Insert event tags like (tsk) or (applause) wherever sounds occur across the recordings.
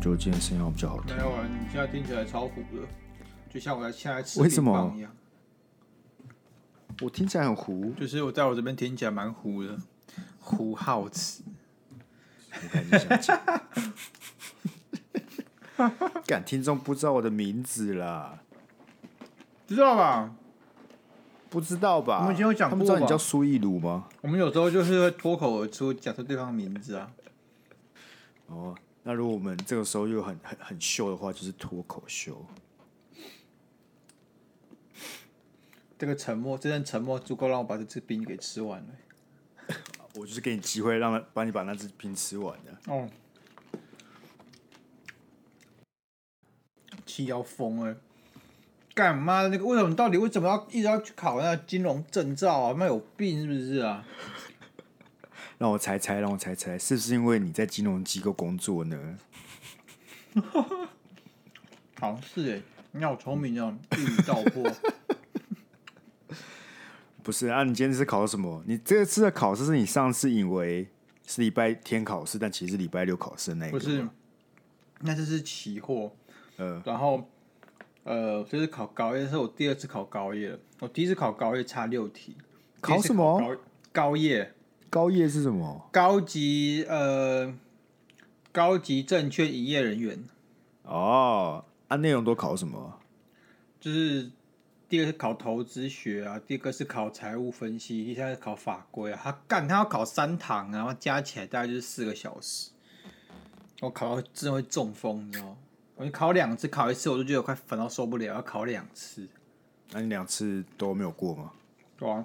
就今天声音好比较好听。没有啊，你现在听起来超糊的，就像我在现在吃为什么一样。我听起来很糊，就是我在我这边听起来蛮糊的，胡浩慈。我看你想讲。敢听众不知道我的名字啦？知道吧？不知道吧？我们以前有讲过吧他们知道你叫苏一鲁吗？我们有时候就是会脱口而出讲出对方的名字啊。哦，那如果我们这个时候又很很很秀的话，就是脱口秀。这个沉默，这阵沉默足够让我把这只冰给吃完了。(laughs) 我就是给你机会，让他帮你把那只冰吃完的。哦，气要疯了！干嘛的那个？为什么你到底为什么要一直要去考那个金融证照啊？妈有病是不是啊？让我猜猜，让我猜猜，是不是因为你在金融机构工作呢？(laughs) 好像是哎，你好聪明哦，一语道破。(laughs) 不是啊，你今天是考什么？你这次的考试是你上次以为是礼拜天考试，但其实是礼拜六考试的那个？不是，那这是期货。呃，然后，呃，就是考高业，这是我第二次考高业了。我第一次考高业差六题。考什么？高高业。高业是什么？高级呃，高级证券营业人员。哦，按、啊、内容都考什么？就是第二个是考投资学啊，第二个是考财务分析，第三个是考法规啊。他干，他要考三堂，然后加起来大概就是四个小时。我考到真的会中风，你知道吗？我考两次，考一次我就觉得快烦到受不了，要考两次。那你两次都没有过吗？对啊。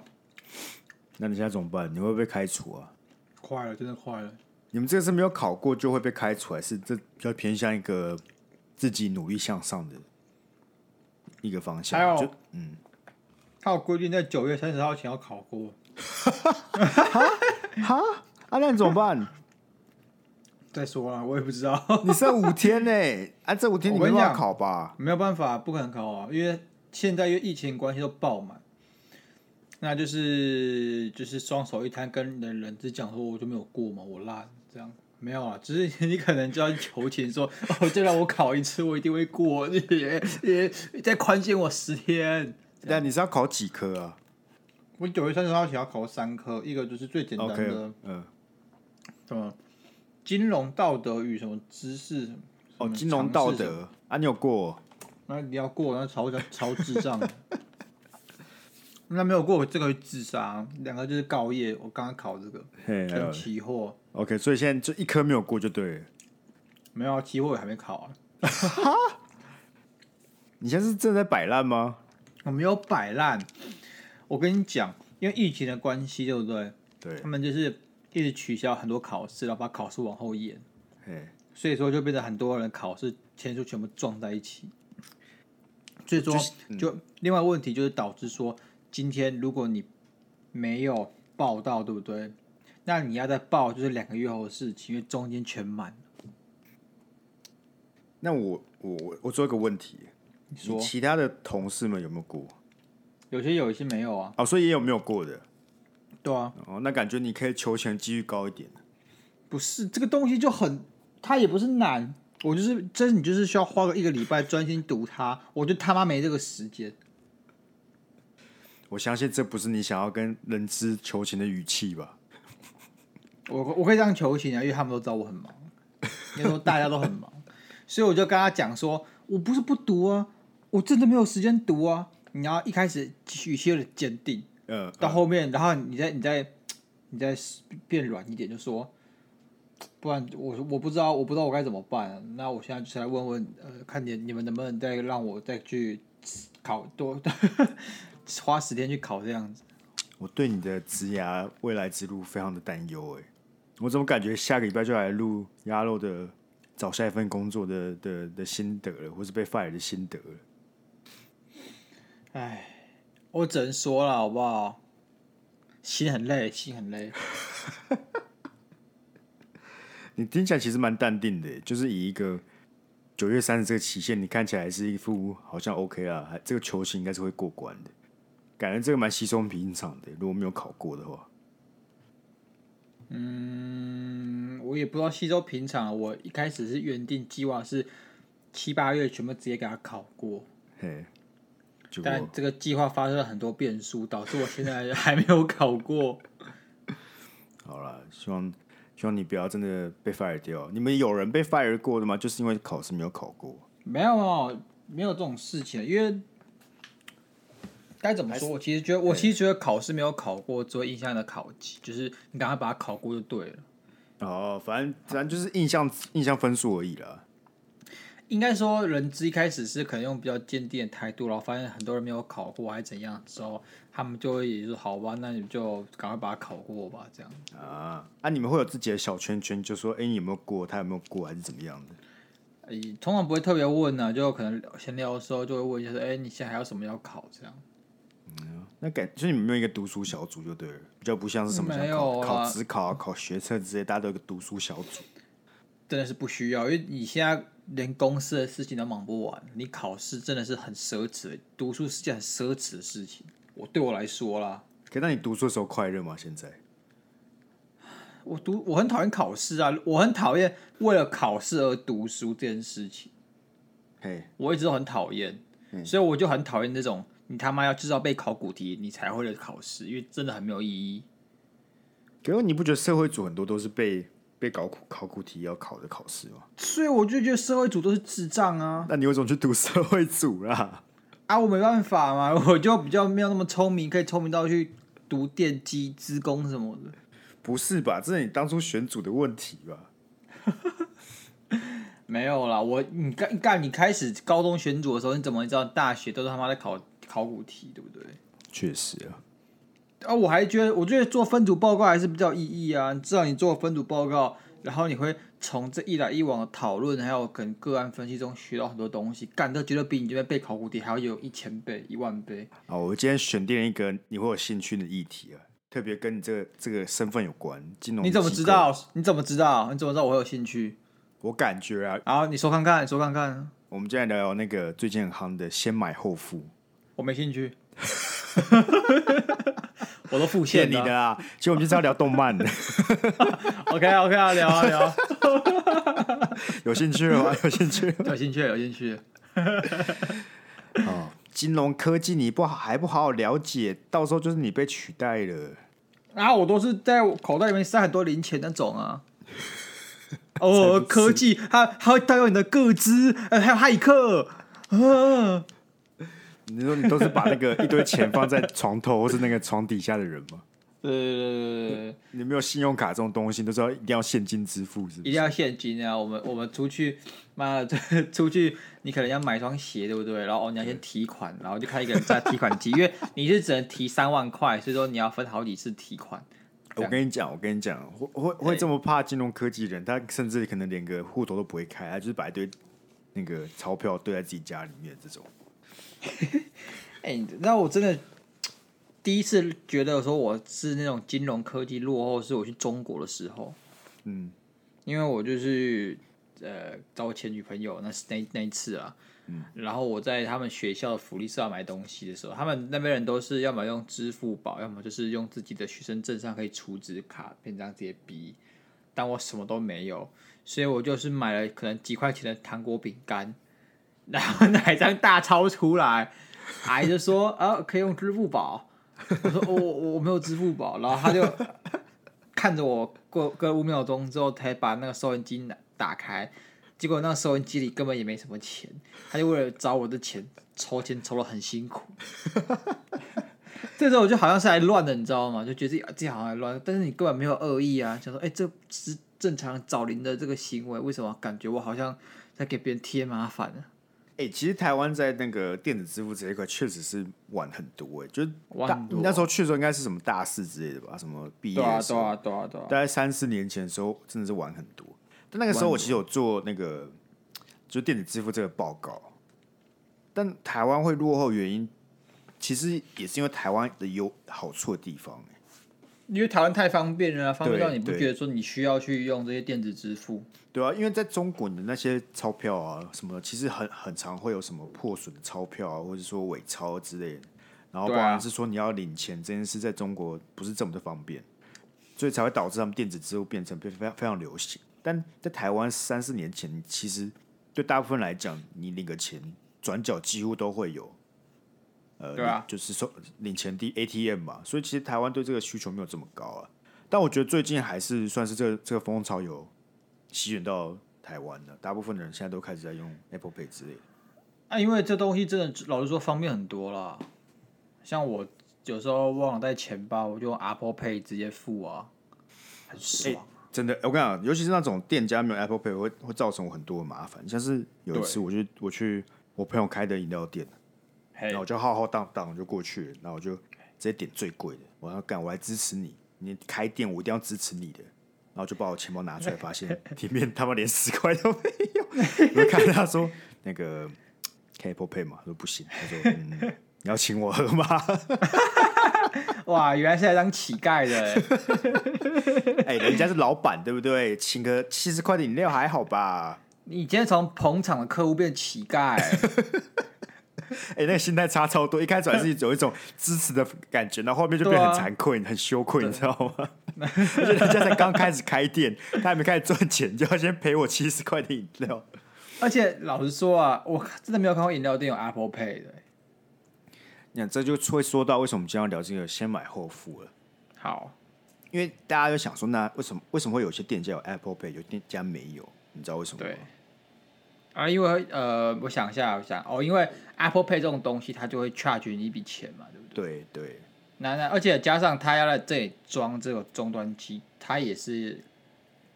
那你现在怎么办？你会不会被开除啊？快了，真的快了。你们这次没有考过就会被开除，还是这比较偏向一个自己努力向上的一个方向？还有，嗯，他有规定在九月三十号前要考过。(laughs) 哈？哈？啊，那你怎么办？再说了，(laughs) 我也不知道。(laughs) 你剩五天呢？啊，这五天你没办法考吧？没有办法，不可能考啊，因为现在因为疫情关系都爆满。那就是就是双手一摊，跟人人只讲说我就没有过嘛，我烂这样没有啊，只是你可能就要求情说 (laughs) 哦，就让我考一次，我一定会过，也也再宽限我十天。那你是要考几科啊？我九月三十号前要考三科，一个就是最简单的，嗯，什么金融道德与什么知识哦，金融道德啊，你有过？那你要过，那超超智障。(laughs) 那没有过我这个会自杀，两个就是高业，我刚刚考这个，跟期货。OK，所以现在就一科没有过就对了。没有啊，期货也还没考啊。(laughs) 你现在是正在摆烂吗？我没有摆烂，我跟你讲，因为疫情的关系，对不对？对。他们就是一直取消很多考试，然后把考试往后延。所以说就变成很多人考试天数全部撞在一起。所以说，就，另外问题就是导致说。今天如果你没有报到，对不对？那你要再报，就是两个月后的事情，因为中间全满。那我我我做一个问题，你说你其他的同事们有没有过？有些有，一些没有啊。哦，所以也有没有过的。对啊。哦，那感觉你可以求钱几率高一点。不是这个东西就很，它也不是难，我就是真你就是需要花个一个礼拜专心读它，我就他妈没这个时间。我相信这不是你想要跟人资求情的语气吧？我我可以这样求情啊，因为他们都知道我很忙，那时候大家都很忙，所以我就跟他讲说，我不是不读啊，我真的没有时间读啊。你要一开始语气有点坚定，嗯，到后面，然后你再你再 (tsk) 你再变软一点，就说，(tsk) 不然我我不知道我不知道我该怎么办啊。那我现在就是来问问，呃，看你你们能不能再让我再去考多。(laughs) 花时间去考这样子，我对你的职涯未来之路非常的担忧哎，我怎么感觉下个礼拜就来录鸭肉的找下一份工作的的的心得了，或是被 fire 的心得了？哎，我只能说了好不好？心很累，心很累。(laughs) 你听起来其实蛮淡定的，就是以一个九月三十这个期限，你看起来是一副好像 OK 啊，这个球形应该是会过关的。感觉这个蛮稀松平常的，如果没有考过的话。嗯，我也不知道稀松平常。我一开始是原定计划是七八月全部直接给他考过，嘿，但这个计划发生了很多变数，导致我现在还没有考过。(laughs) 好了，希望希望你不要真的被 fire 掉。你们有人被 fire 过的吗？就是因为考试没有考过？没有哦，没有这种事情，因为。该怎么说？我其实觉得，我其实觉得考试没有考过，只会印象的考级，就是你赶快把它考过就对了。哦，反正反正就是印象印象分数而已啦。应该说，人资一开始是可能用比较坚定的态度，然后发现很多人没有考过还是怎样之后，他们就会也就是好吧，那你就赶快把它考过吧，这样。啊啊！你们会有自己的小圈圈，就说哎，你有没有过？他有没有过？还是怎么样的？哎，通常不会特别问呢、啊，就可能闲聊的时候就会问一下说，哎，你现在还有什么要考？这样。那感就是你们没有一个读书小组就对了，比较不像是什么考考职考啊、考学测之类，大家都有个读书小组。真的是不需要，因为你现在连公司的事情都忙不完，你考试真的是很奢侈的，读书是件很奢侈的事情。我对我来说啦，可那你读书的时候快乐吗？现在？我读我很讨厌考试啊，我很讨厌为了考试而读书这件事情。嘿，我一直都很讨厌，所以我就很讨厌那种。你他妈要至少背考古题，你才会的考试，因为真的很没有意义。可是你不觉得社会组很多都是背背考古考古题要考的考试吗？所以我就觉得社会组都是智障啊！那你为什么去读社会组啦？啊，我没办法嘛，(laughs) 我就比较没有那么聪明，可以聪明到去读电机、资工什么的。不是吧？这是你当初选组的问题吧？(laughs) 没有啦，我你干干你开始高中选组的时候，你怎么知道大学都是他妈在考？考古题对不对？确实啊，啊，我还觉得，我觉得做分组报告还是比较有意义啊。至少你做分组报告，然后你会从这一来一往的讨论，还有跟个案分析中学到很多东西，干的觉得比你这边背考古题还要有一千倍、一万倍。好，我今天选定了一个你会有兴趣的议题啊，特别跟你这个这个身份有关，金融。你怎么知道？你怎么知道？你怎么知道我会有兴趣？我感觉啊。好，你说看看，你说看看。我们今天聊聊那个最近很夯的先买后付。我没兴趣，(laughs) 我都付现你的啊！其实我们就是要聊动漫的。(laughs) OK OK 啊，聊啊聊。(laughs) 有兴趣吗？有兴趣？有兴趣？有兴趣？(laughs) 哦，金融科技你不好还不好好了解，到时候就是你被取代了。啊，我都是在我口袋里面塞很多零钱那种啊。哦，科技，它它会盗用你的个资，呃，还有骇客，啊。你说你都是把那个一堆钱放在床头或是那个床底下的人吗？对对对对，你没有信用卡这种东西，都知道一定要现金支付是不是？一定要现金啊！我们我们出去，妈的，(laughs) 出去你可能要买双鞋，对不对？然后你要先提款，然后就看一个人在提款机，(laughs) 因为你是只能提三万块，所以说你要分好几次提款。我跟你讲，我跟你讲，会会会这么怕金融科技人，他甚至可能连个户头都不会开，他就是把一堆那个钞票堆在自己家里面这种。(laughs) 哎、欸，那我真的第一次觉得说我是那种金融科技落后，是我去中国的时候，嗯，因为我就是呃找我前女朋友，那是那那一次啊，嗯，然后我在他们学校的福利社买东西的时候，他们那边人都是要么用支付宝，要么就是用自己的学生证上可以储值卡，便这样直接逼，但我什么都没有，所以我就是买了可能几块钱的糖果饼干。然后拿一张大钞出来，还就说啊，可以用支付宝。我说我我没有支付宝，然后他就看着我过个五秒钟之后，才把那个收银机打打开。结果那个收银机里根本也没什么钱，他就为了找我的钱抽钱抽了很辛苦。(laughs) 这时候我就好像是来乱的，你知道吗？就觉得自己自己好像来乱，但是你根本没有恶意啊，想说哎，这是正常找零的这个行为，为什么感觉我好像在给别人添麻烦呢？哎、欸，其实台湾在那个电子支付这一块确实是晚很多哎，就是大你那时候去的时候应该是什么大四之类的吧？什么毕业的时候？对啊，对啊，对啊，对啊。大概三四年前的时候，真的是晚很多。但那个时候我其实有做那个，就电子支付这个报告。但台湾会落后原因，其实也是因为台湾的有好处的地方。因为台湾太方便了，方便到你不觉得说你需要去用这些电子支付？对啊，因为在中国你的那些钞票啊什么，其实很很常会有什么破损的钞票啊，或者说伪钞之类的。然后不管是说你要领钱这件事在中国不是这么的方便，所以才会导致他们电子支付变成非常非常流行。但在台湾三四年前，其实对大部分来讲，你领个钱转角几乎都会有，呃，对啊，就是说领钱的 ATM 嘛，所以其实台湾对这个需求没有这么高啊。但我觉得最近还是算是这个这个风潮有席卷到台湾的，大部分的人现在都开始在用 Apple Pay 之类的。啊，因为这东西真的老实说方便很多啦。像我有时候忘了带钱包，我就用 Apple Pay 直接付啊，很爽。欸、真的，我跟你讲，尤其是那种店家没有 Apple Pay，会会造成我很多的麻烦。像是有一次，我去我去我朋友开的饮料店，然后我就浩浩荡荡就过去了，然后我就直接点最贵的，我要干，我来支持你，你开店我一定要支持你的，然后就把我钱包拿出来，发现 (laughs) 里面他妈连十块都没有。我就看他说那个开 Apple Pay 嘛，他说不行，他说嗯。你要请我喝吗？(laughs) 哇，原来是来当乞丐的！(laughs) 哎、欸，人家是老板，对不对？请个七十块的饮料还好吧？你今天从捧场的客户变乞丐，哎、欸，那个心态差超多。一开始还是有一种支持的感觉，然后后面就变很惭愧、啊、很羞愧，你知道吗？(laughs) 而且人家才刚开始开店，他还没开始赚钱，就要先赔我七十块的饮料。而且老实说啊，我真的没有看过饮料店有 Apple Pay 的。你看，这就会说到为什么我们今天要聊这个先买后付了。好，因为大家就想说，那为什么为什么会有些店家有 Apple Pay，有店家没有？你知道为什么吗？对。啊，因为呃，我想一下，我想哦，因为 Apple Pay 这种东西，它就会 charge 你一笔钱嘛，对不对？对对。那那而且加上它要在这里装这个终端机，它也是，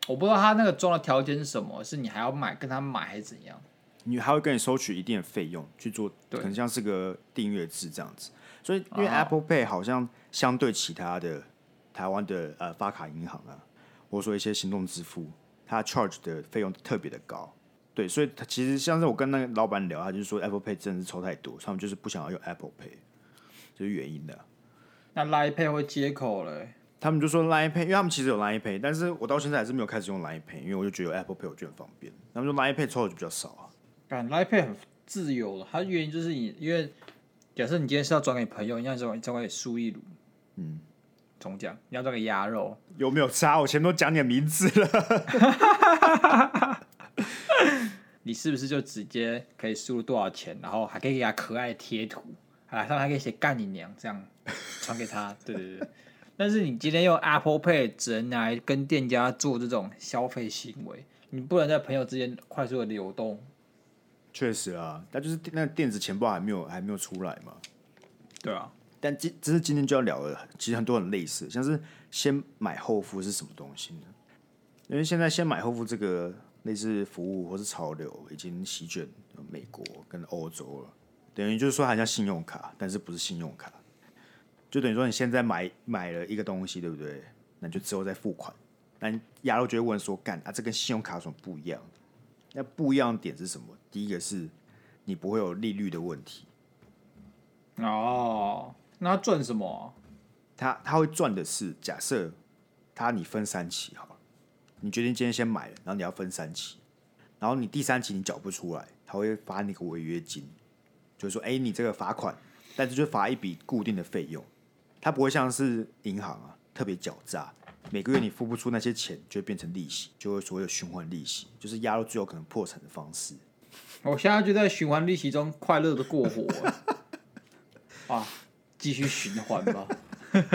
我不知道它那个装的条件是什么，是你还要买跟他买还是怎样？你还会跟你收取一定的费用去做，可能像是个订阅制这样子。所以，因为 Apple Pay 好像相对其他的台湾的呃发卡银行啊，或者说一些行动支付，它 charge 的费用特别的高。对，所以他其实像是我跟那个老板聊，他就是说 Apple Pay 真的是抽太多，他们就是不想要用 Apple Pay，这是原因的。那 Line Pay 会接口嘞？他们就说 Line Pay，因为他们其实有 Line Pay，但是我到现在还是没有开始用 Line Pay，因为我就觉得有 Apple Pay 我觉得很方便。他们说 Line Pay 抽的就比较少啊。但 Line Pay 很自由了，它原因就是你，因为假设你今天是要转给朋友，你要转转给苏一鲁，嗯，中奖，你要转给鸭肉，有没有差？我前面都讲你的名字了，(laughs) 你是不是就直接可以输入多少钱，然后还可以给他可爱的贴图，啊，上面还可以写干你娘这样传给他，(laughs) 对对对。但是你今天用 Apple Pay 只能来跟店家做这种消费行为，你不能在朋友之间快速的流动。确实啊，但就是那电子钱包还没有还没有出来嘛。对啊，但今只是今天就要聊的，其实很多很类似，像是先买后付是什么东西呢？因为现在先买后付这个类似服务或是潮流已经席卷美国跟欧洲了，等于就是说还像信用卡，但是不是信用卡，就等于说你现在买买了一个东西，对不对？那就之后再付款。那亚洲就会问说，干啊，这跟信用卡有什么不一样？那不一样的点是什么？第一个是，你不会有利率的问题。哦，那他赚什么？他他会赚的是，假设他你分三期好了，你决定今天先买了，然后你要分三期，然后你第三期你缴不出来，他会罚你个违约金，就是说，哎，你这个罚款，但是就罚一笔固定的费用，它不会像是银行啊，特别狡诈。每个月你付不出那些钱，就会变成利息，就会所谓的循环利息，就是压到最有可能破产的方式。我现在就在循环利息中快乐的过活，(laughs) 啊，继续循环吧。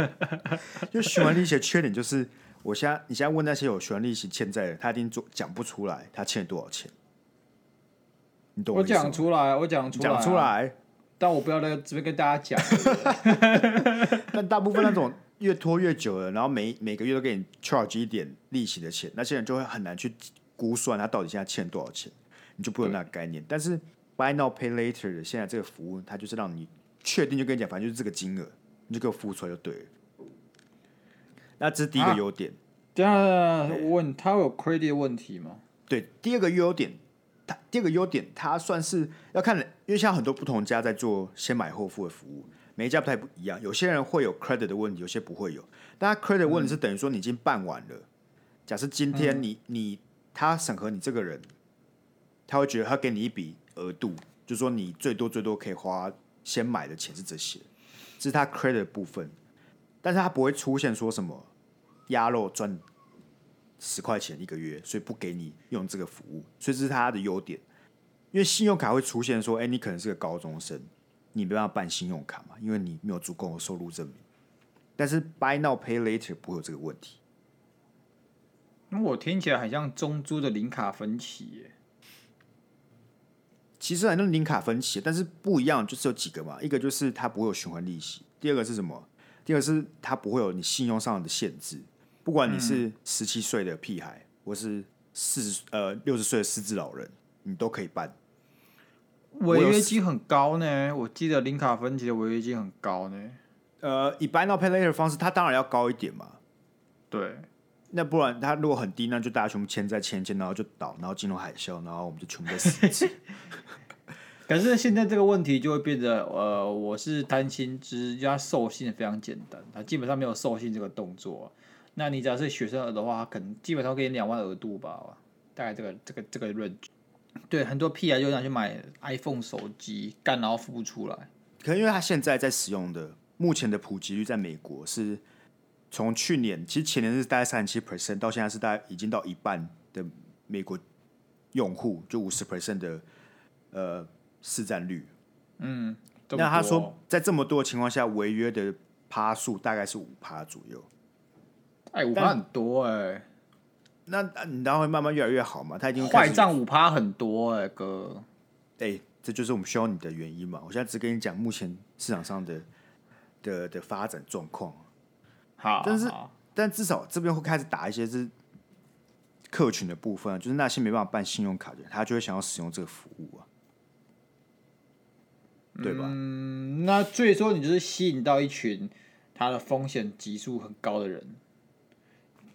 (laughs) 就循环利息的缺点就是，我现在你现在问那些有循环利息欠债的，他一定做讲不出来他欠了多少钱。你懂我？我讲出来，我讲出来，讲出来，但我不要在这边跟大家讲。(laughs) 但大部分那种。越拖越久了，然后每每个月都给你 charge 一点利息的钱，那些人就会很难去估算他到底现在欠多少钱，你就不有那个概念。但是 buy now pay later 的现在这个服务，它就是让你确定就跟你讲，反正就是这个金额，你就给我付出来就对了。那这是第一个优点。啊、等下我问他有 credit 问题吗？对，第二个优点，它第二个优点，它算是要看，因为像很多不同家在做先买后付的服务。每一家不太不一样，有些人会有 credit 的问题，有些不会有。但他 credit 的问题是等于说你已经办完了。嗯、假设今天你你他审核你这个人，他会觉得他给你一笔额度，就是说你最多最多可以花先买的钱是这些，这是他 credit 的部分，但是它不会出现说什么鸭肉赚十块钱一个月，所以不给你用这个服务，所以这是它的优点。因为信用卡会出现说，哎，你可能是个高中生，你没办法办信用卡嘛，因为你没有足够的收入证明。但是 Buy Now Pay Later 不会有这个问题。那我听起来很像中租的零卡分期耶。其实很多零卡分期，但是不一样，就是有几个嘛。一个就是它不会有循环利息，第二个是什么？第二个是它不会有你信用上的限制，不管你是十七岁的屁孩，或是四十呃六十岁的失智老人，你都可以办。违约金很高呢，我记得林卡分期的违约金很高呢。呃，以 Buy Now Pay Later 的方式，它当然要高一点嘛。对，那不然它如果很低，那就大家全部签在签签，然后就倒，然后金融海啸，然后我们就全部在死。(laughs) 可是现在这个问题就会变得，呃，我是担心，只要授信非常简单，它基本上没有授信这个动作。那你只要是学生额的话，可能基本上给你两万额度吧，大概这个这个这个 range。对，很多屁孩就想去买 iPhone 手机，干然后付不出来。可能因为他现在在使用的。目前的普及率在美国是从去年，其实前年是大概三十七 percent，到现在是大概已经到一半的美国用户，就五十 percent 的呃市占率。嗯，那他说在这么多的情况下，违约的趴数大概是五趴左右。哎，五趴很多哎、欸。那你然后会慢慢越来越好嘛？他已经坏账五趴很多哎、欸，哥。哎，这就是我们需要你的原因嘛？我现在只跟你讲目前市场上的。的的发展状况，好，但是但至少这边会开始打一些是客群的部分，就是那些没办法办信用卡的人，他就会想要使用这个服务啊，对吧？嗯，那所以说你就是吸引到一群他的风险级数很高的人，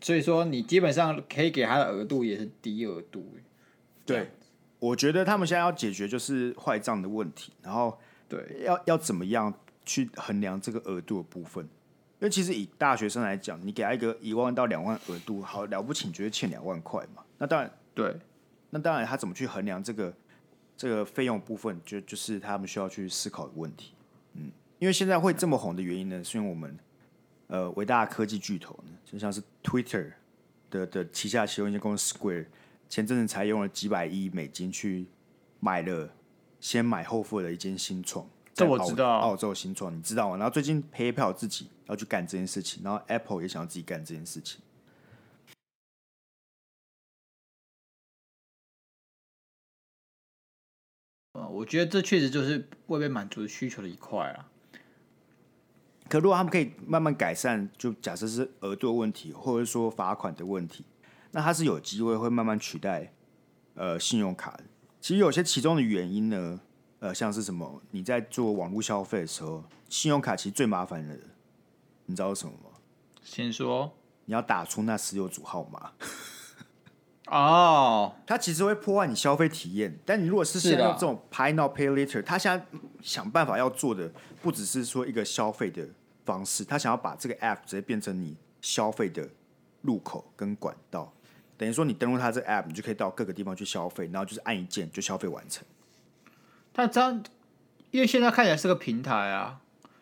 所以说你基本上可以给他的额度也是低额度。对，我觉得他们现在要解决就是坏账的问题，然后对，要要怎么样？去衡量这个额度的部分，因为其实以大学生来讲，你给他一个一万到两万额度，好了不起，你觉得欠两万块嘛？那当然，对，那当然，他怎么去衡量这个这个费用部分，就就是他们需要去思考的问题。嗯，因为现在会这么红的原因呢，是因为我们呃伟大的科技巨头呢，就像是 Twitter 的的旗下其中一间公司 Square，前阵子才用了几百亿美金去买了先买后付的一间新创。这我知道，澳洲新创你知道吗？然后最近 PayPal 自己要去干这件事情，然后 Apple 也想要自己干这件事情。我觉得这确实就是未被满足的需求的一块啊。可如果他们可以慢慢改善，就假设是额度的问题，或者说罚款的问题，那它是有机会会慢慢取代呃信用卡的。其实有些其中的原因呢。呃，像是什么？你在做网络消费的时候，信用卡其实最麻烦的，你知道是什么吗？先说，你要打出那十六组号码。(laughs) 哦，它其实会破坏你消费体验。但你如果是现在这种 Pay Now Pay Later，他现在想办法要做的，不只是说一个消费的方式，他想要把这个 App 直接变成你消费的入口跟管道。等于说，你登录它这个 App，你就可以到各个地方去消费，然后就是按一键就消费完成。但这样，因为现在看起来是个平台啊，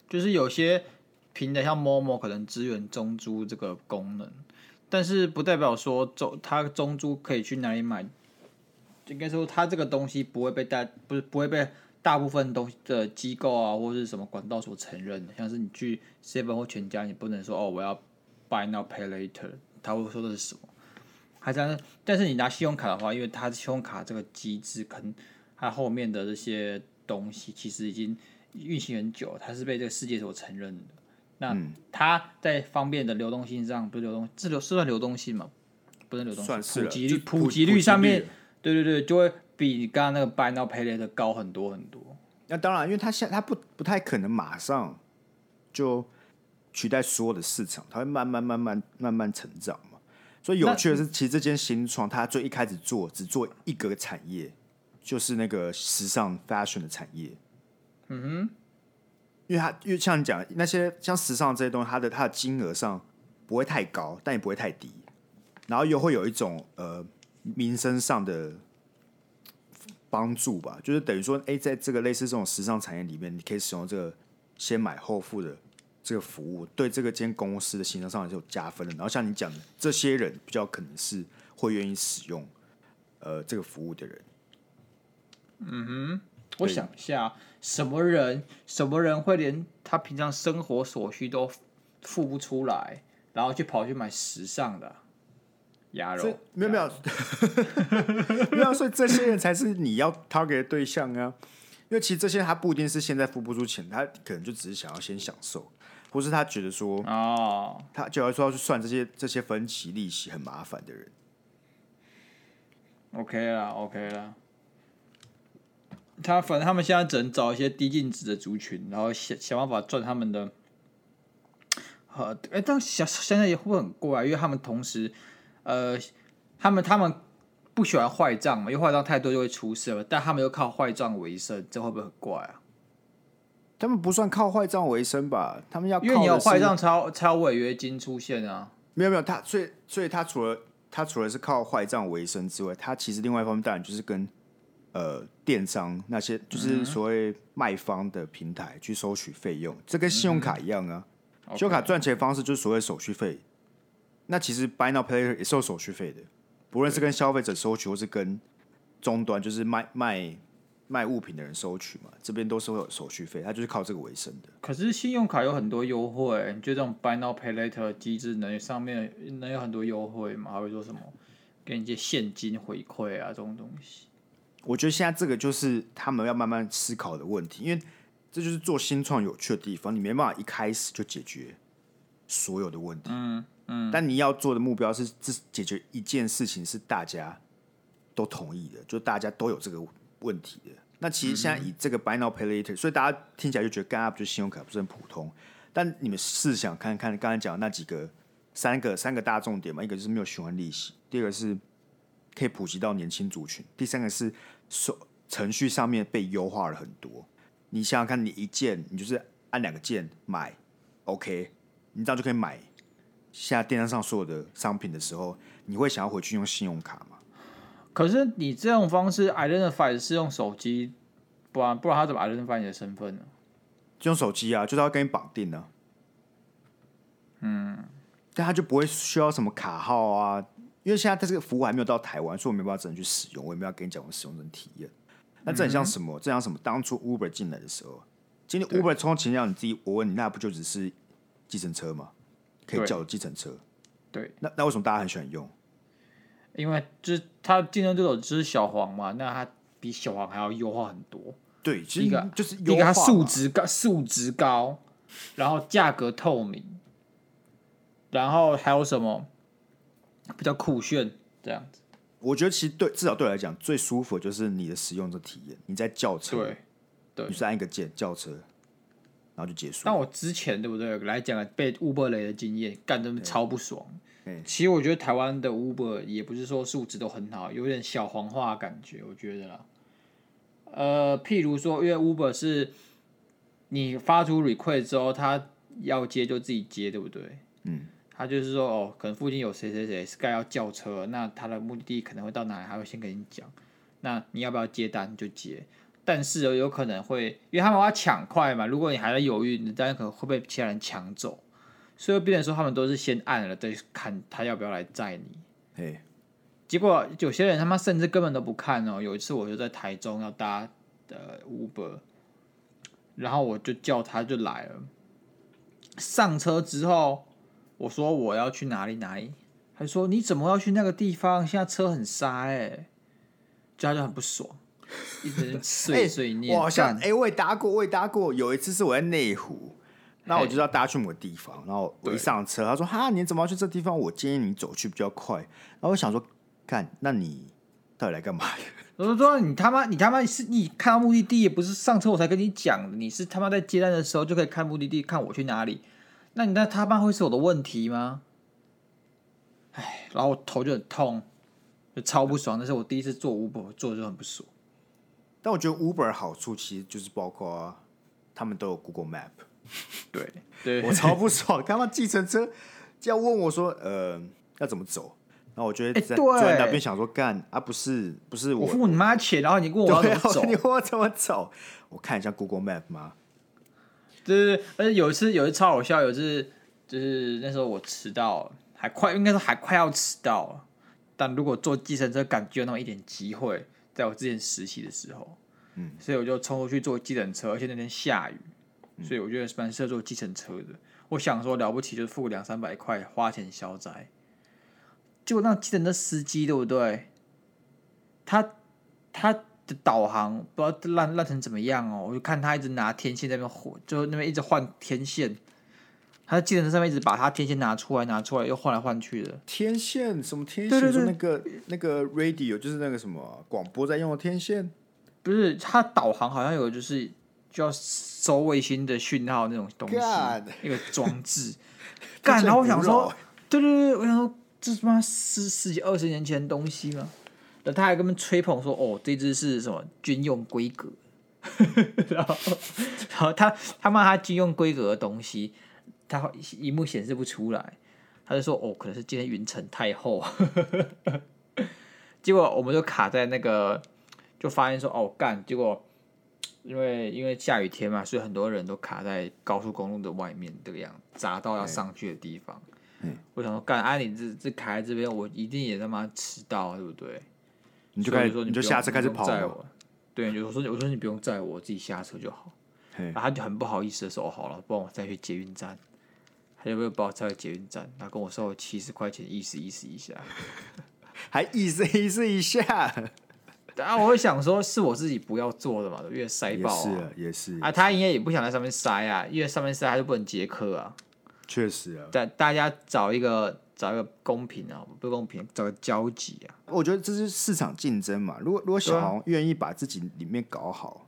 就是有些平台像 Momo 可能支援中租这个功能，但是不代表说中它中租可以去哪里买，应该说它这个东西不会被大不是不会被大部分东西的机构啊或者是什么管道所承认的，像是你去 Seven 或全家，你不能说哦我要 Buy Now Pay Later，他会说的是什么？还这样，但是你拿信用卡的话，因为它信用卡这个机制可能。它后面的这些东西其实已经运行很久，它是被这个世界所承认的。那它在方便的流动性上，不是流动，是流是算流动性嘛？不是流动性，普及率普及率上面，对对对，就会比你刚刚那个 Buy Now Pay Later 高很多很多。那当然，因为它现它不不太可能马上就取代所有的市场，它会慢慢慢慢慢慢成长嘛。所以有趣的是，其实这间新创它最一开始做只做一个产业。就是那个时尚 fashion 的产业，嗯哼，因为它因为像你讲那些像时尚这些东西，它的它的金额上不会太高，但也不会太低，然后又会有一种呃民生上的帮助吧，就是等于说，哎，在这个类似这种时尚产业里面，你可以使用这个先买后付的这个服务，对这个间公司的形象上也是有加分的。然后像你讲的，这些人比较可能是会愿意使用呃这个服务的人。嗯哼，我想一下，什么人什么人会连他平常生活所需都付不出来，然后去跑去买时尚的鸭肉？没有没有，(laughs) 没有，所以这些人才是你要 target 的对象啊。因为其实这些他不一定是现在付不出钱，他可能就只是想要先享受，或是他觉得说哦，他就要说要去算这些这些分期利息很麻烦的人。OK 啦，OK 啦。他反正他们现在只能找一些低净值的族群，然后想想办法赚他们的。呃，哎，但想想想也会不会很怪？因为他们同时，呃，他们他们不喜欢坏账嘛，因为坏账太多就会出事了。但他们又靠坏账为生，这会不会很怪啊？他们不算靠坏账为生吧？他们要靠因为你有坏账才有才有违约金出现啊。没有没有，他所以所以他除了他除了是靠坏账为生之外，他其实另外一方面当然就是跟。呃，电商那些就是所谓卖方的平台去收取费用，这跟信用卡一样啊。信用卡赚钱方式就是所谓手续费。那其实 Buy Now Pay Later 也是有手续费的，不论是跟消费者收取，或是跟终端就是卖卖卖物品的人收取嘛，这边都是会有手续费，它就是靠这个为生的。可是信用卡有很多优惠，你觉得这种 Buy Now Pay Later 机制能上面能有很多优惠吗？还会说什么给你一些现金回馈啊这种东西？我觉得现在这个就是他们要慢慢思考的问题，因为这就是做新创有趣的地方。你没办法一开始就解决所有的问题，嗯嗯。但你要做的目标是，这解决一件事情是大家都同意的，就大家都有这个问题的。那其实现在以这个 Buy Now Pay Later，所以大家听起来就觉得 Gap 就信用卡不是很普通。但你们试想看看，刚才讲的那几个三个三个大重点嘛，一个就是没有循环利息，第二个是可以普及到年轻族群，第三个是。手程序上面被优化了很多，你想想看，你一键你就是按两个键买，OK，你这样就可以买。现在电商上所有的商品的时候，你会想要回去用信用卡吗？可是你这种方式，identify 是用手机，不然不然他怎么 identify 你的身份呢？就用手机啊，就是要跟你绑定呢、啊。嗯，但他就不会需要什么卡号啊。因为现在它这个服务还没有到台湾，所以我没办法真的去使用，我也没有跟你讲我使用的体验。那这很像什么？这像什么？当初 Uber 进来的时候，今天 Uber 充钱让你自己，我问你，那不就只是计程车吗？可以叫计程车。对。那那为什么大家很喜欢用？因为就是它竞争对手就是小黄嘛，那它比小黄还要优化很多。对，一个就是一个它数值高，数值高，然后价格透明，然后还有什么？比较酷炫这样子，我觉得其实对至少对我来讲最舒服的就是你的使用者体验。你在叫车，对，对，你是按一个键叫车，然后就结束。但我之前对不对来讲被 Uber 雷的经验，干真的超不爽。其实我觉得台湾的 Uber 也不是说素质都很好，有点小黄化感觉，我觉得啦。呃，譬如说，因为 Uber 是你发出 request 之后，他要接就自己接，对不对？嗯。他就是说，哦，可能附近有谁谁谁 Sky 要叫车，那他的目的地可能会到哪里，他会先跟你讲。那你要不要接单就接，但是有可能会，因为他们要抢快嘛。如果你还在犹豫，你当然可能会被其他人抢走。所以，变成说他们都是先按了再看他要不要来载你。嘿，结果有些人他妈甚至根本都不看哦。有一次我就在台中要搭的 Uber，然后我就叫他就来了，上车之后。我说我要去哪里哪里，他说你怎么要去那个地方？现在车很塞哎、欸，就他就很不爽，一直碎 (laughs) 碎念。欸、我好像哎、欸，我也搭过，我也搭过。有一次是我在内湖，那我就要搭去某个地方，然后我一上车，他说哈，你怎么要去这地方？我建议你走去比较快。然后我想说，看，那你到底来干嘛？(laughs) 我说说你他妈，你他妈是你看到目的地也不是上车我才跟你讲，你是他妈在接单的时候就可以看目的地，看我去哪里。那你那他爸会是我的问题吗？哎，然后我头就很痛，就超不爽。那是我第一次做 Uber，做的就很不爽。但我觉得 Uber 好处其实就是包括他们都有 Google Map。(laughs) 对，对我超不爽。他妈计程车就要问我说：“呃，要怎么走？”然后我觉得在坐在那边想说：“干啊，不是不是我，我付你妈钱，然后你问我 (laughs) 要怎么走？你问我怎么走？我看一下 Google Map 吗？”对对，而且有一次有一次超好笑，有一次就是那时候我迟到，还快应该说还快要迟到了，但如果坐计程车，感觉有那么一点机会，在我之前实习的时候，嗯，所以我就冲出去坐计程车，而且那天下雨，所以我觉得蛮适合坐计程车的。我想说了不起，就是付两三百块花钱消灾。结果那计程车司机对不对？他他的导航不知道烂烂成怎么样哦，我就看他一直拿天线在那边换，就那边一直换天线。他在计程车上面一直把他天线拿出来拿出来，又换来换去的。天线什么天线？对对对那个那个 radio 就是那个什么广播在用的天线？不是，他导航好像有就是就要收卫星的讯号那种东西干，一个装置。(laughs) 干，然后我想说，对对对，我想说这是妈十十几二十年前的东西吗？然后他还跟他们吹捧说，哦，这只是什么军用规格。(laughs) 然后，然后他他骂他军用规格的东西。他一幕显示不出来，他就说：“哦，可能是今天云层太厚。(laughs) ”结果我们就卡在那个，就发现说：“哦，干！”结果因为因为下雨天嘛，所以很多人都卡在高速公路的外面，这个样匝道要上去的地方。嗯、我想说，干！啊，你这这卡在这边，我一定也他妈迟到，对不对？你就开始说你，你就下车开始跑我。对，我说我说你不用载我，我自己下车就好。然后他就很不好意思的说：“哦，好了，帮我再去捷运站。”他就会把我载去捷运站，然后跟我收了七十块钱，意思意思一下，(laughs) 还意思意思一下。然后我会想说，是我自己不要做的嘛，因为塞爆啊，也是啊，也是啊，他应该也不想在上面塞啊，因为上面塞他就不能接客啊。确实啊，大大家找一个找一个公平啊，不公平找个交集啊。我觉得这是市场竞争嘛。如果如果小黄愿意把自己里面搞好，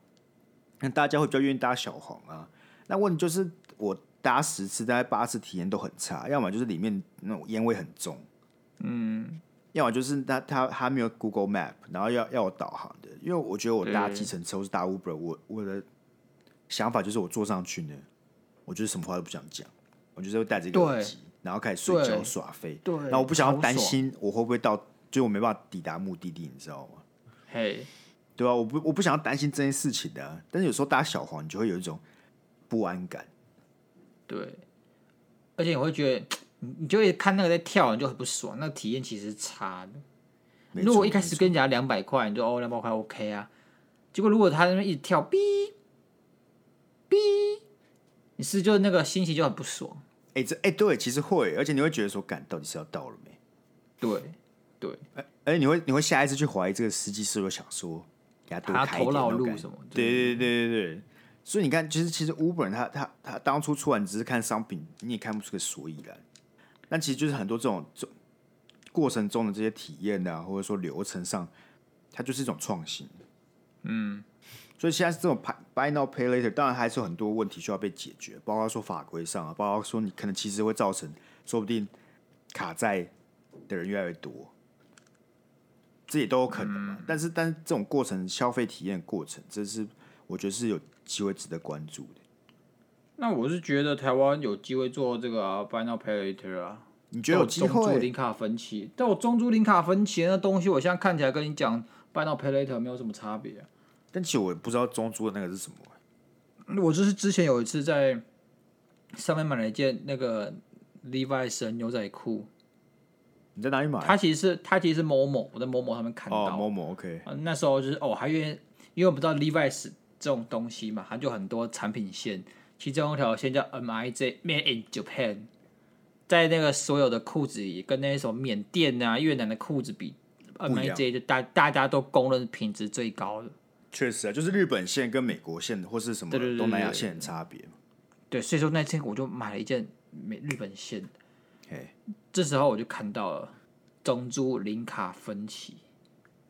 那大家会比较愿意搭小黄啊。那问题就是我。搭十次，大概八次体验都很差，要么就是里面那种烟味很重，嗯，要么就是他他他没有 Google Map，然后要要我导航的，因为我觉得我搭计程车或是搭 Uber，我我的想法就是我坐上去呢，我就是什么话都不想讲，我就是会带着一个耳机，然后开始睡觉耍废，对，然后我不想要担心我会不会到，就我没办法抵达目的地，你知道吗？嘿，对啊，我不我不想要担心这件事情的啊，但是有时候搭小黄，你就会有一种不安感。对，而且你会觉得，你就会看那个在跳，你就很不爽，那个体验其实是差的。如果一开始跟人家两百块，你就哦两百块 OK 啊。结果如果他那边一直跳，哔哔，你是就那个心情就很不爽。哎、欸，这哎、欸、对，其实会，而且你会觉得说，干到底是要到了没？对对，而且你会你会下一次去怀疑这个司机是不是想说给他多开一点那种什么？对对对对对。所以你看，其实其实 Uber 他他他当初出来，你只是看商品，你也看不出个所以然。但其实就是很多这种这过程中的这些体验啊，或者说流程上，它就是一种创新。嗯，所以现在是这种 Buy Now Pay Later，当然还是有很多问题需要被解决，包括说法规上啊，包括说你可能其实会造成，说不定卡债的人越来越多，这也都有可能嘛。嗯、但是但是这种过程消费体验过程，这是我觉得是有。机会值得关注的。那我是觉得台湾有机会做这个啊，Buy Now Pay Later 啊。你觉得有机会？中租零卡分期，但我中租零卡分期那东西，我现在看起来跟你讲 Buy Now Pay Later 没有什么差别啊。但其实我也不知道中珠的那个是什么。我就是之前有一次在上面买了一件那个 Levi's 牛仔裤。你在哪里买？它其实是它其实是某某，我在某某上面看到。哦，某某 OK。那时候就是哦，还因为因为我不知道 Levi's。这种东西嘛，它就很多产品线，其中一条线叫 M I J Made in Japan，在那个所有的裤子里，跟那些什么缅甸啊、越南的裤子比，M I J 就大大家都公认品质最高的。确实啊，就是日本线跟美国线或是什么东南亚线的差别。对，所以说那天我就买了一件美日本线。嘿，这时候我就看到了中珠林卡分期，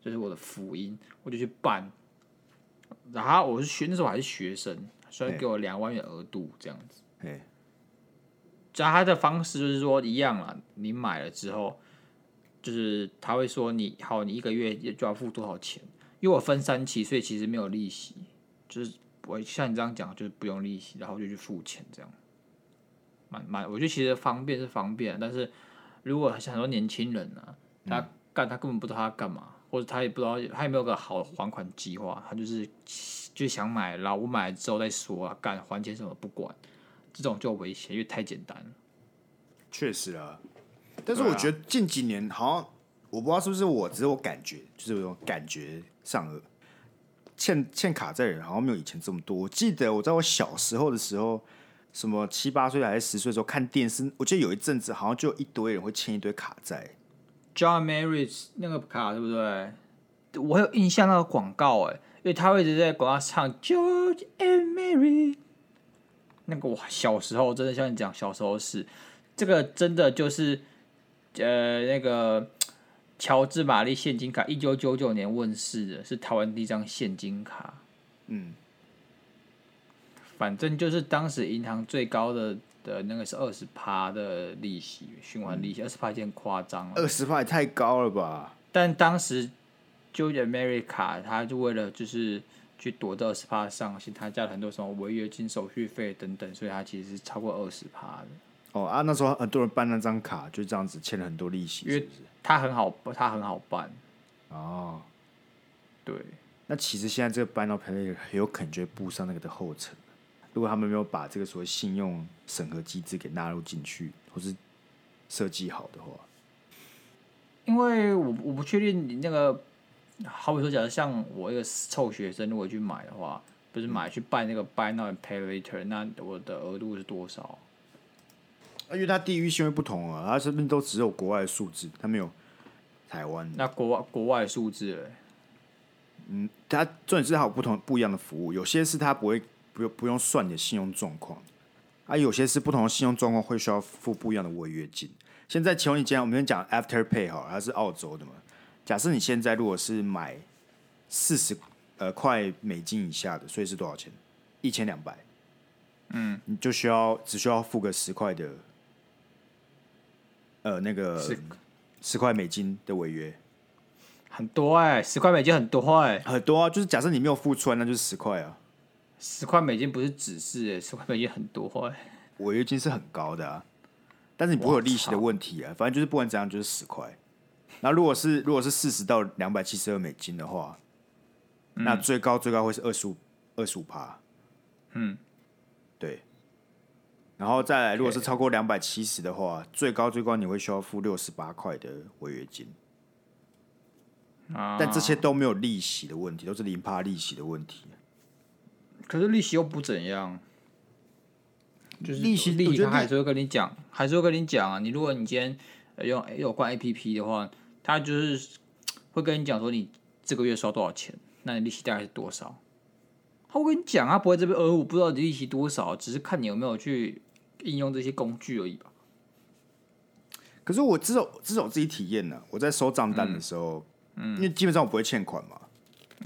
这、就是我的福音，我就去办。然后我是学那时候还是学生，所以给我两万元额度这样子。嘿，加他的方式就是说一样啦，你买了之后，就是他会说你好，你一个月就要付多少钱？因为我分三期，所以其实没有利息，就是我像你这样讲，就是不用利息，然后就去付钱这样。蛮蛮，我觉得其实方便是方便，但是如果很多年轻人呢、啊，他干他根本不知道他干嘛。或者他也不知道，他也没有个好还款计划，他就是就想买，然后我买了之后再说啊，干还钱什么不管，这种就危险，因为太简单了。确实啊，但是我觉得近几年好像我不知道是不是我，只是我感觉就是有种感觉上了，欠欠卡债人好像没有以前这么多。我记得我在我小时候的时候，什么七八岁还是十岁的时候看电视，我记得有一阵子好像就有一堆人会欠一堆卡债。John Mary 那个卡对不对？我有印象那个广告哎，因为他会一直在广告唱 George and Mary。那个我小时候真的像你讲，小时候是这个真的就是呃那个乔治玛丽现金卡，一九九九年问世的，是台湾第一张现金卡。嗯，反正就是当时银行最高的的那个是二十趴的利息，循环利息二十趴，有点夸张了。二十趴也太高了吧？但当时。j o e America，他就为了就是去躲这二十趴上限，他加了很多什么违约金、手续费等等，所以他其实是超过二十趴的。哦啊，那时候很多人办那张卡，就这样子欠了很多利息，是不是？他很好，他很好办。哦，对。那其实现在这个 Buy Now Pay Later 很有可能就会步上那个的后尘。如果他们没有把这个所谓信用审核机制给纳入进去，或是设计好的话，因为我我不确定你那个。好比说，假如像我一个臭学生，如果去买的话，不是买去办那个 Buy Now and Pay Later，那我的额度是多少？啊，因为它地域性会不同啊，它这边都只有国外的数字，它没有台湾。那国外国外数字嘞？嗯，它重点是它有不同不一样的服务，有些是它不会不用不用算你的信用状况，啊，有些是不同的信用状况会需要付不一样的违约金。现在其中一间我们先讲 After Pay 好，它是澳洲的嘛。假设你现在如果是买四十呃块美金以下的，所以是多少钱？一千两百。嗯，你就需要只需要付个十块的，呃，那个十块美金的违约，很多哎、欸，十块美金很多哎、欸，很多啊。就是假设你没有付出来，那就是十块啊。十块美金不是只是哎、欸，十块美金很多哎、欸，违约金是很高的啊，但是你不会有利息的问题啊。反正就是不管怎样，就是十块。那如果是如果是四十到两百七十二美金的话，嗯、那最高最高会是二十五二十五趴，嗯，对。然后再来，如果是超过两百七十的话，最高最高你会需要付六十八块的违约金。啊，但这些都没有利息的问题，都是零趴利息的问题。可是利息又不怎样，就是利息利息他还是会跟你讲，还是会跟你讲啊。你如果你今天用有关 APP 的话。他就是会跟你讲说，你这个月收多少钱，那你利息大概是多少？他会跟你讲，啊不会这边呃，我不知道你利息多少，只是看你有没有去应用这些工具而已吧。可是我至少至少自己体验呢，我在收账单的时候，嗯，因为基本上我不会欠款嘛，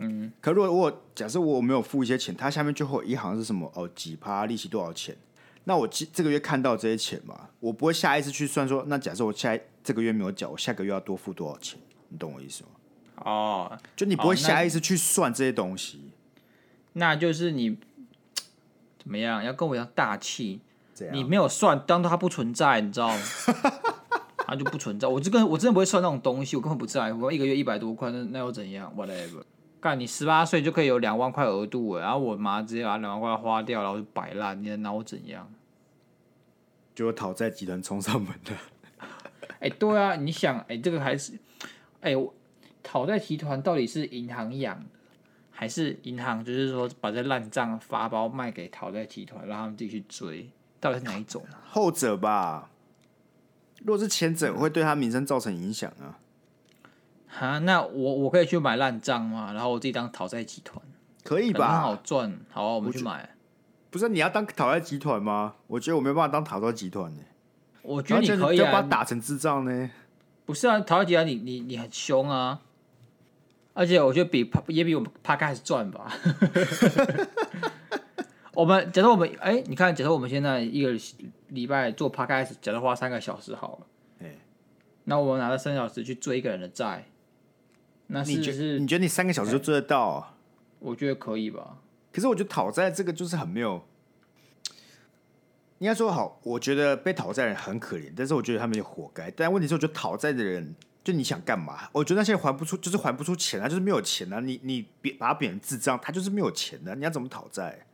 嗯。可如果我假设我没有付一些钱，它下面就会有一行是什么哦，几趴利息多少钱？那我这这个月看到这些钱嘛，我不会下一次去算说，那假设我下这个月没有缴，我下个月要多付多少钱？你懂我意思吗？哦，就你不会下意识去算这些东西，那就是你 (tsk) 怎么样要跟我一样大气？你没有算，当它不存在，你知道吗？(laughs) 它就不存在。我这个我真的不会算那种东西，我根本不在乎。我一个月一百多块，那那又怎样？Whatever。干，你十八岁就可以有两万块额度，然后我妈直接把两万块花掉，然后就摆烂，你能拿我怎样？就讨债集团冲上门了。哎、欸，对啊，你想，哎、欸，这个还是，哎、欸，讨债集团到底是银行养的，还是银行就是说把这烂账发包卖给讨债集团，让他们自己去追？到底是哪一种？后者吧。如果是前者，会对他名声造成影响啊。啊，那我我可以去买烂账吗？然后我自己当讨债集团，可以吧？很好赚，好啊，我们去买。不是你要当讨债集团吗？我觉得我没办法当讨债集团呢。我觉得你可以啊，把它打成智障呢？不是啊，讨债集团你你你很凶啊，而且我觉得比也比我们 Podcast 赚吧。(laughs) 我们假设我们哎、欸，你看，假设我们现在一个礼拜做 Podcast，假设花三个小时好了，哎、那我们拿了三小时去追一个人的债。那是你觉得你觉得你三个小时就追得到啊？我觉得可以吧。可是我觉得讨债这个就是很没有，应该说好，我觉得被讨债人很可怜，但是我觉得他们也活该。但问题是，我觉得讨债的人就你想干嘛？我觉得那些人还不出，就是还不出钱啊，就是没有钱啊。你你别把他贬成智障，他就是没有钱的、啊，你要怎么讨债？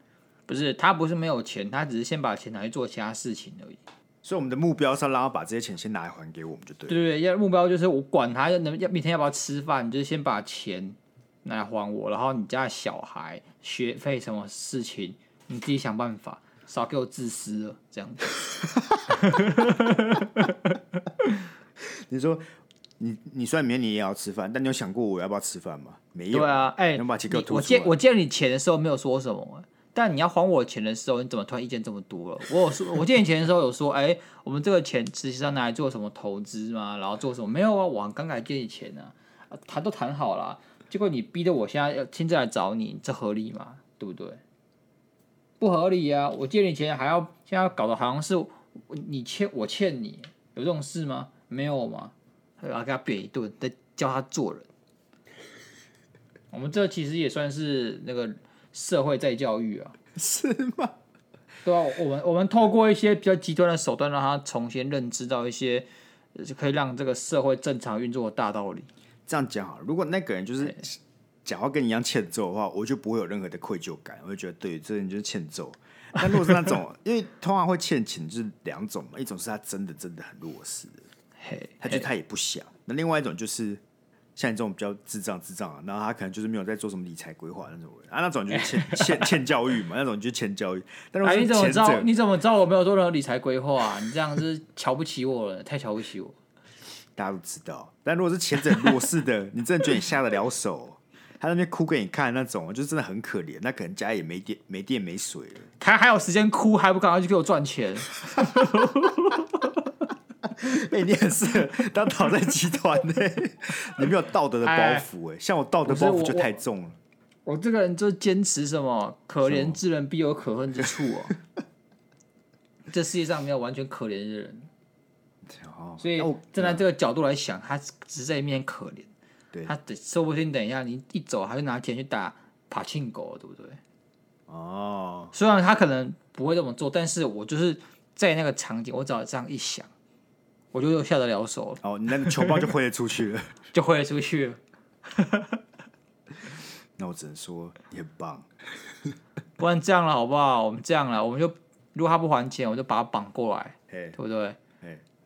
不是他不是没有钱，他只是先把钱拿去做其他事情而已。所以我们的目标是要让他把这些钱先拿来还给我们，就对。对对，要目标就是我管他要能要明天要不要吃饭，你就是先把钱拿来还我，然后你家的小孩学费什么事情你自己想办法，少给我自私了这样子。(laughs) 你说。你你虽然明天你也要吃饭，但你有想过我要不要吃饭吗？没有。对啊，哎、欸，我借我借你钱的时候没有说什么，但你要还我钱的时候，你怎么突然意见这么多了？我有说，我借你钱的时候有说，哎、我们这个钱实际上拿来做什么投资吗？然后做什么？没有啊，我刚才借你钱呢、啊，谈都谈好了，结果你逼得我现在要亲自来找你，这合理吗？对不对？不合理啊！我借你钱还要现在搞得好像是你欠我欠你，有这种事吗？没有吗？还要给他扁一顿，再教他做人。我们这其实也算是那个社会再教育啊，是吗？对啊，我们我们透过一些比较极端的手段，让他重新认知到一些就可以让这个社会正常运作的大道理。这样讲好，如果那个人就是讲话跟你一样欠揍的话，我就不会有任何的愧疚感，我就觉得对，这人就是欠揍。但如果是那种，(laughs) 因为通常会欠钱就是两种嘛，一种是他真的真的很弱势。他觉得他也不想。那另外一种就是像你这种比较智障智障啊，然后他可能就是没有在做什么理财规划那种人啊，那种就是欠 (laughs) 欠欠教育嘛，那种就是欠教育。但是，是、哎、你怎么知道？你怎么知道我没有做任何理财规划啊？你这样是瞧不起我了，太瞧不起我。(laughs) 大家都知道。但如果是前者弱势的，你真的觉得你下得了手？他那边哭给你看那种，就是真的很可怜。那可能家里也没电、没电、没水了，他还有时间哭，还不赶快去给我赚钱？(laughs) (laughs) 哎、欸，你很适合当讨债集团呢，你没有道德的包袱哎，像我道德包袱就太重了。我，我这个人就坚持什么，可怜之人必有可恨之处哦。这世界上没有完全可怜的人，所以站在这个角度来想，他只是在一面可怜。对，他等说不定等一下你一走，他就拿钱去打爬庆狗，对不对？哦，虽然他可能不会这么做，但是我就是在那个场景，我只要这样一想。我就又下得了手了。哦，你那个球棒就挥得出去了，(laughs) 就挥得出去了。(laughs) 那我只能说你很棒。(laughs) 不然这样了好不好？我们这样了，我们就如果他不还钱，我就把他绑过来对不对.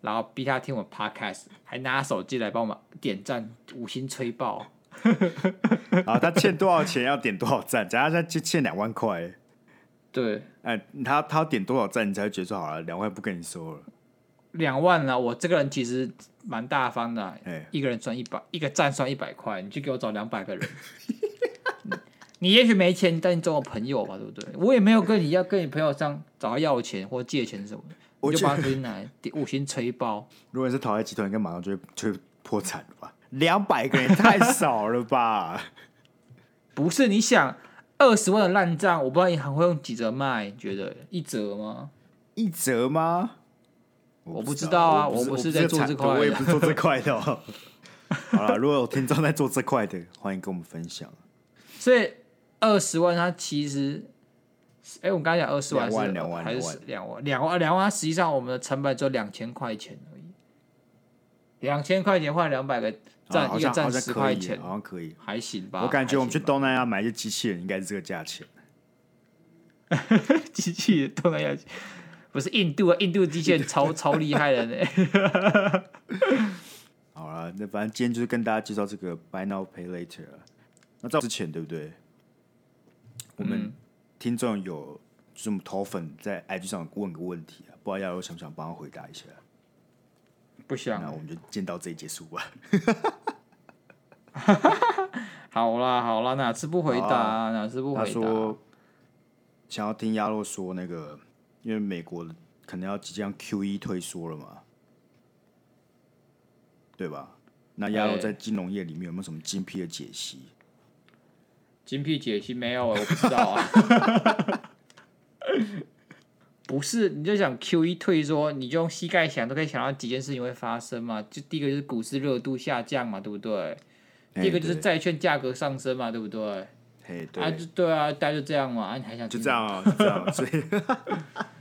然后逼他听我 podcast，还拿手机来帮我们点赞、五星吹爆。啊，他欠多少钱要点多少赞？假如他就欠两万块，对，哎，他他要点多少赞，你才会觉得说好了，两万不跟你说了。两万了，我这个人其实蛮大方的，欸，一个人赚一百，一个赞算一百块，你就给我找两百个人。你也许没钱，但你做我朋友吧，对不对？我也没有跟你要跟你朋友上找他要钱或借钱什么的，我就把他拎来五星吹爆。(laughs) 如果你是讨债集团，应该马上就会就会破产了吧？两百个人太少了吧？(laughs) 不是，你想二十万的烂账，我不知道银行会用几折卖？你觉得一折吗？一折吗？我不知道啊，我不是在做这块的，我也不做这块的。(laughs) 好了，如果有听众在做这块的，欢迎跟我们分享。所以二十万，它其实，哎，我刚才讲二十万是两万，还是两万？两万，两万，实际上我们的成本只有两千块钱而已。两千块钱换两百个赞，一个赞十块钱，好像可以，还行吧？我感觉我们去东南亚买一些机器人，应该是这个价钱。(laughs) 机器人东南亚。不是印度啊，印度的机器人超超厉害的呢。(laughs) 好了，那反正今天就是跟大家介绍这个 Buy Now Pay Later。那在之前对不对？我们听众有这种头粉在 IG 上问个问题啊，不知道亚柔想不想帮他回答一下？不想。那我们就见到这里结束吧。(laughs) 好啦好啦，哪次不回答？啊、哪次不回答？他说想要听亚洛说那个。因为美国可能要即将 QE 退缩了嘛，对吧？那亚柔在金融业里面有没有什么精辟的解析？精辟解析没有，我不知道啊。(laughs) 不是，你就想 QE 退缩，你就用膝盖想都可以想到几件事情会发生嘛。就第一个就是股市热度下降嘛，对不对？第二个就是债券价格上升嘛，对不对？嘿，对啊，就对啊，大家就这样嘛，啊，你还想就这样啊，就这样，所以，(laughs)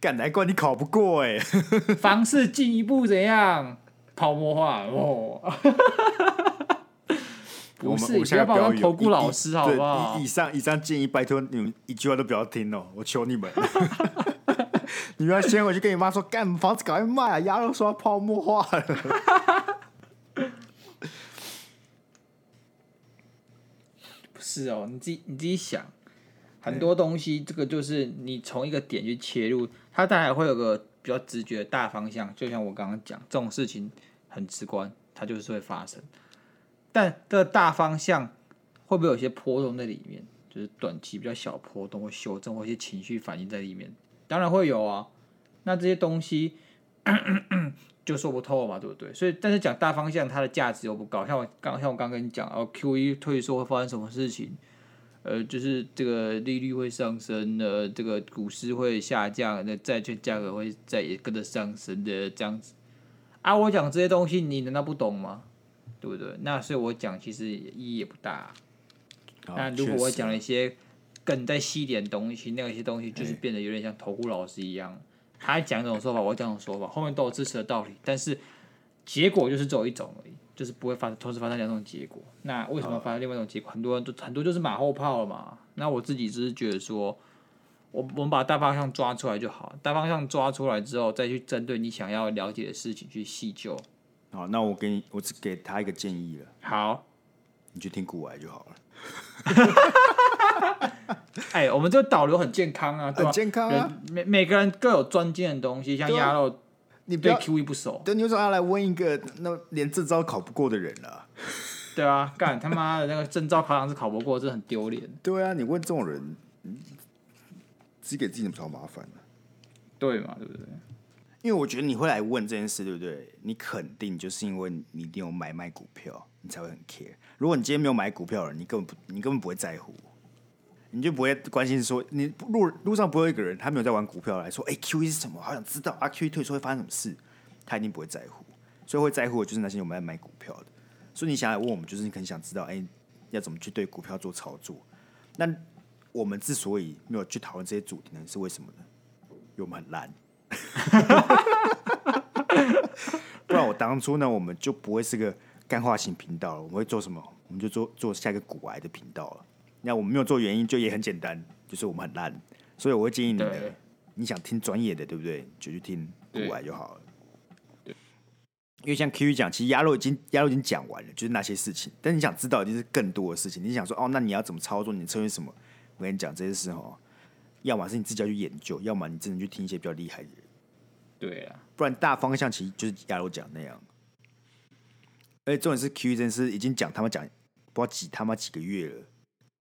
干难怪你考不过哎，(laughs) 房市进一步怎样？泡沫化哦。不是，不要把我当投顾老师好不好以以上以上建议，拜托你们一句话都不要听哦，我求你们。(laughs) 你们要先回去跟你妈说，干房子赶快卖啊！鸭肉说要泡沫化了。(laughs) 不是哦，你自己你自己想，很多东西，这个就是你从一个点去切入，它当然会有个比较直觉的大方向。就像我刚刚讲，这种事情很直观，它就是会发生。但这个大方向会不会有些波动在里面？就是短期比较小波动或修正或一些情绪反应在里面，当然会有啊。那这些东西 (clears throat) 就说不透嘛，对不对？所以，但是讲大方向，它的价值又不高。像我刚像我刚跟你讲，哦，QE 退缩会发生什么事情？呃，就是这个利率会上升，呃，这个股市会下降，那债券价格会再也跟着上升的这样子。啊，我讲这些东西，你难道不懂吗？对不对？那所以我讲其实意义也不大啊。那如果我讲了一些更再细一点东西，那些东西就是变得有点像投顾老师一样，他讲一种说法，我讲一种说法，后面都有支持的道理，但是结果就是只有一种而已，就是不会发生同时发生两种结果。那为什么发生另外一种结果？很多人都很多就是马后炮了嘛。那我自己只是觉得说，我我们把大方向抓出来就好，大方向抓出来之后，再去针对你想要了解的事情去细究。好，那我给你，我只给他一个建议了。好，你去听古癌就好了。(laughs) 哎，我们这个导流很健康啊，对吧？很健康啊。每每个人各有专精的东西，像鸭肉，你对 QE 不熟，对，你为什么要来问一个那连证照考不过的人啊？(laughs) 对啊，干他妈的那个证照考试考不过，这很丢脸。对啊，你问这种人，自己给自己找麻烦了。对嘛？对不对？因为我觉得你会来问这件事，对不对？你肯定就是因为你一定有买卖股票，你才会很 care。如果你今天没有买股票了，你根本不，你根本不会在乎，你就不会关心说，你路路上不会有一个人他没有在玩股票来说，哎，QE 是什么？好想知道啊，QE 退出会发生什么事？他一定不会在乎，所以会在乎的就是那些有没有买股票的。所以你想来问我们，就是你很想知道，哎，要怎么去对股票做操作？那我们之所以没有去讨论这些主题呢，是为什么呢？因为我们很烂。(laughs) 不然我当初呢，我们就不会是个干化型频道了。我们会做什么？我们就做做下一个股癌的频道了。那我们没有做原因，就也很简单，就是我们很烂。所以我会建议你的，你想听专业的，对不对？就去听股癌就好了。因为像 Q 讲，其实鸭肉已经鸭肉已经讲完了，就是那些事情。但你想知道，一定是更多的事情。你想说，哦，那你要怎么操作？你策略什么？我跟你讲这些事哦，要么是你自己要去研究，要么你真的去听一些比较厉害的人。对啊，不然大方向其实就是亚罗讲那样。而且重点是 Q 真是已经讲他们讲不知道几他妈几个月了，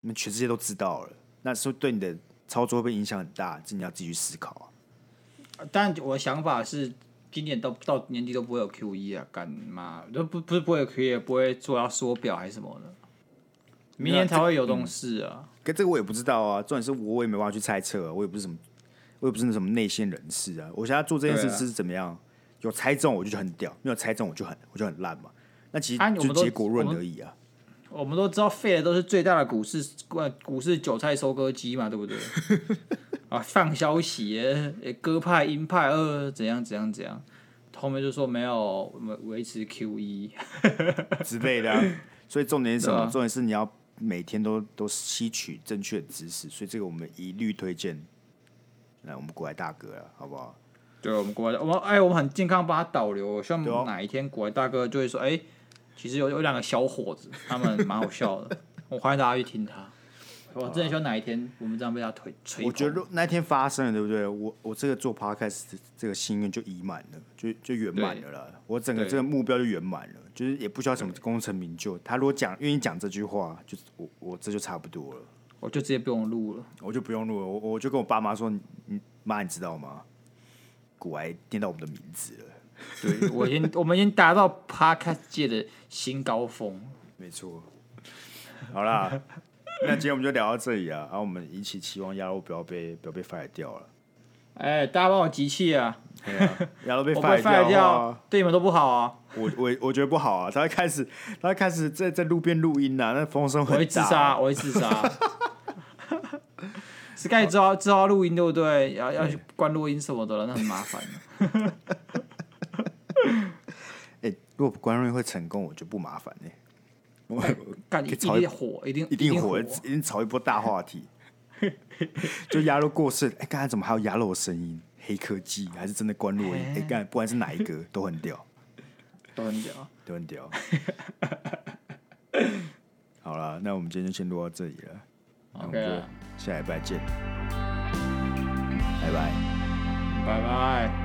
你们全世界都知道了，那是对你的操作会不会影响很大？这你要自己去思考啊。但我的想法是，今年到到年底都不会有 QE 啊，干嘛都不不是不会有 QE，不会做要缩表还是什么的，明年才会有这种事啊。可这个我也不知道啊，重点是我也没办法去猜测啊，我也不是什么。我也不是那什么内线人士啊，我现在做这件事是怎么样？有猜中我就很屌，没有猜中我就很我就很烂嘛。那其实就结果论而已啊。我们都知道废的都是最大的股市股市韭菜收割机嘛，对不对？(laughs) 啊，放消息，鸽派鹰派，呃，怎样怎样怎样，后面就说没有，我们维持 QE (laughs) 之类的、啊。所以重点是什么？重点是你要每天都都吸取正确的知识，所以这个我们一律推荐。来，我们国外大哥了，好不好？对，我们国外，我们哎，我们很健康，帮他导流。希望哪一天国外大哥就会说，哎，其实有有两个小伙子，(laughs) 他们蛮好笑的，我欢迎大家去听他。我真的希望哪一天我们这样被他推吹。我觉得那一天发生了，对不对？我我这个做 podcast 这个心愿就已满了，就就圆满了啦。我整个这个目标就圆满了，就是也不需要什么功成名就。他如果讲愿意讲这句话，就是我我这就差不多了。我就直接不用录了，我就不用录了。我我就跟我爸妈说：“你妈，你知道吗？古埃念到我们的名字了。”对，我已经我们已经达到 Podcast 界的新高峰。没错。好啦，(laughs) 那今天我们就聊到这里啊。然后我们一起期望鸭肉不要被不要被 fire 掉了。哎，大家帮我集气啊！(laughs) 鸭肉被 fire 掉，对你们都不好啊。我我我觉得不好啊。他会开始，他会开始在在路边录音啊，那风声很大。我会自杀，我会自杀。Sky 知道知道录音对不对？要要去关录音什么的了，那很麻烦。(laughs) 如果关瑞会成功，我就不麻烦呢、欸。我干一定火，一定一定火，一定炒一波大话题。(laughs) 就鸭肉过剩，哎、欸，刚才怎么还有鸭肉的声音？黑科技还是真的关录音？哎、欸，刚才不管是哪一个，(laughs) 都很屌，都很屌，都很屌。(laughs) 好了，那我们今天就先录到这里了。OK，下礼拜见，拜拜，拜拜。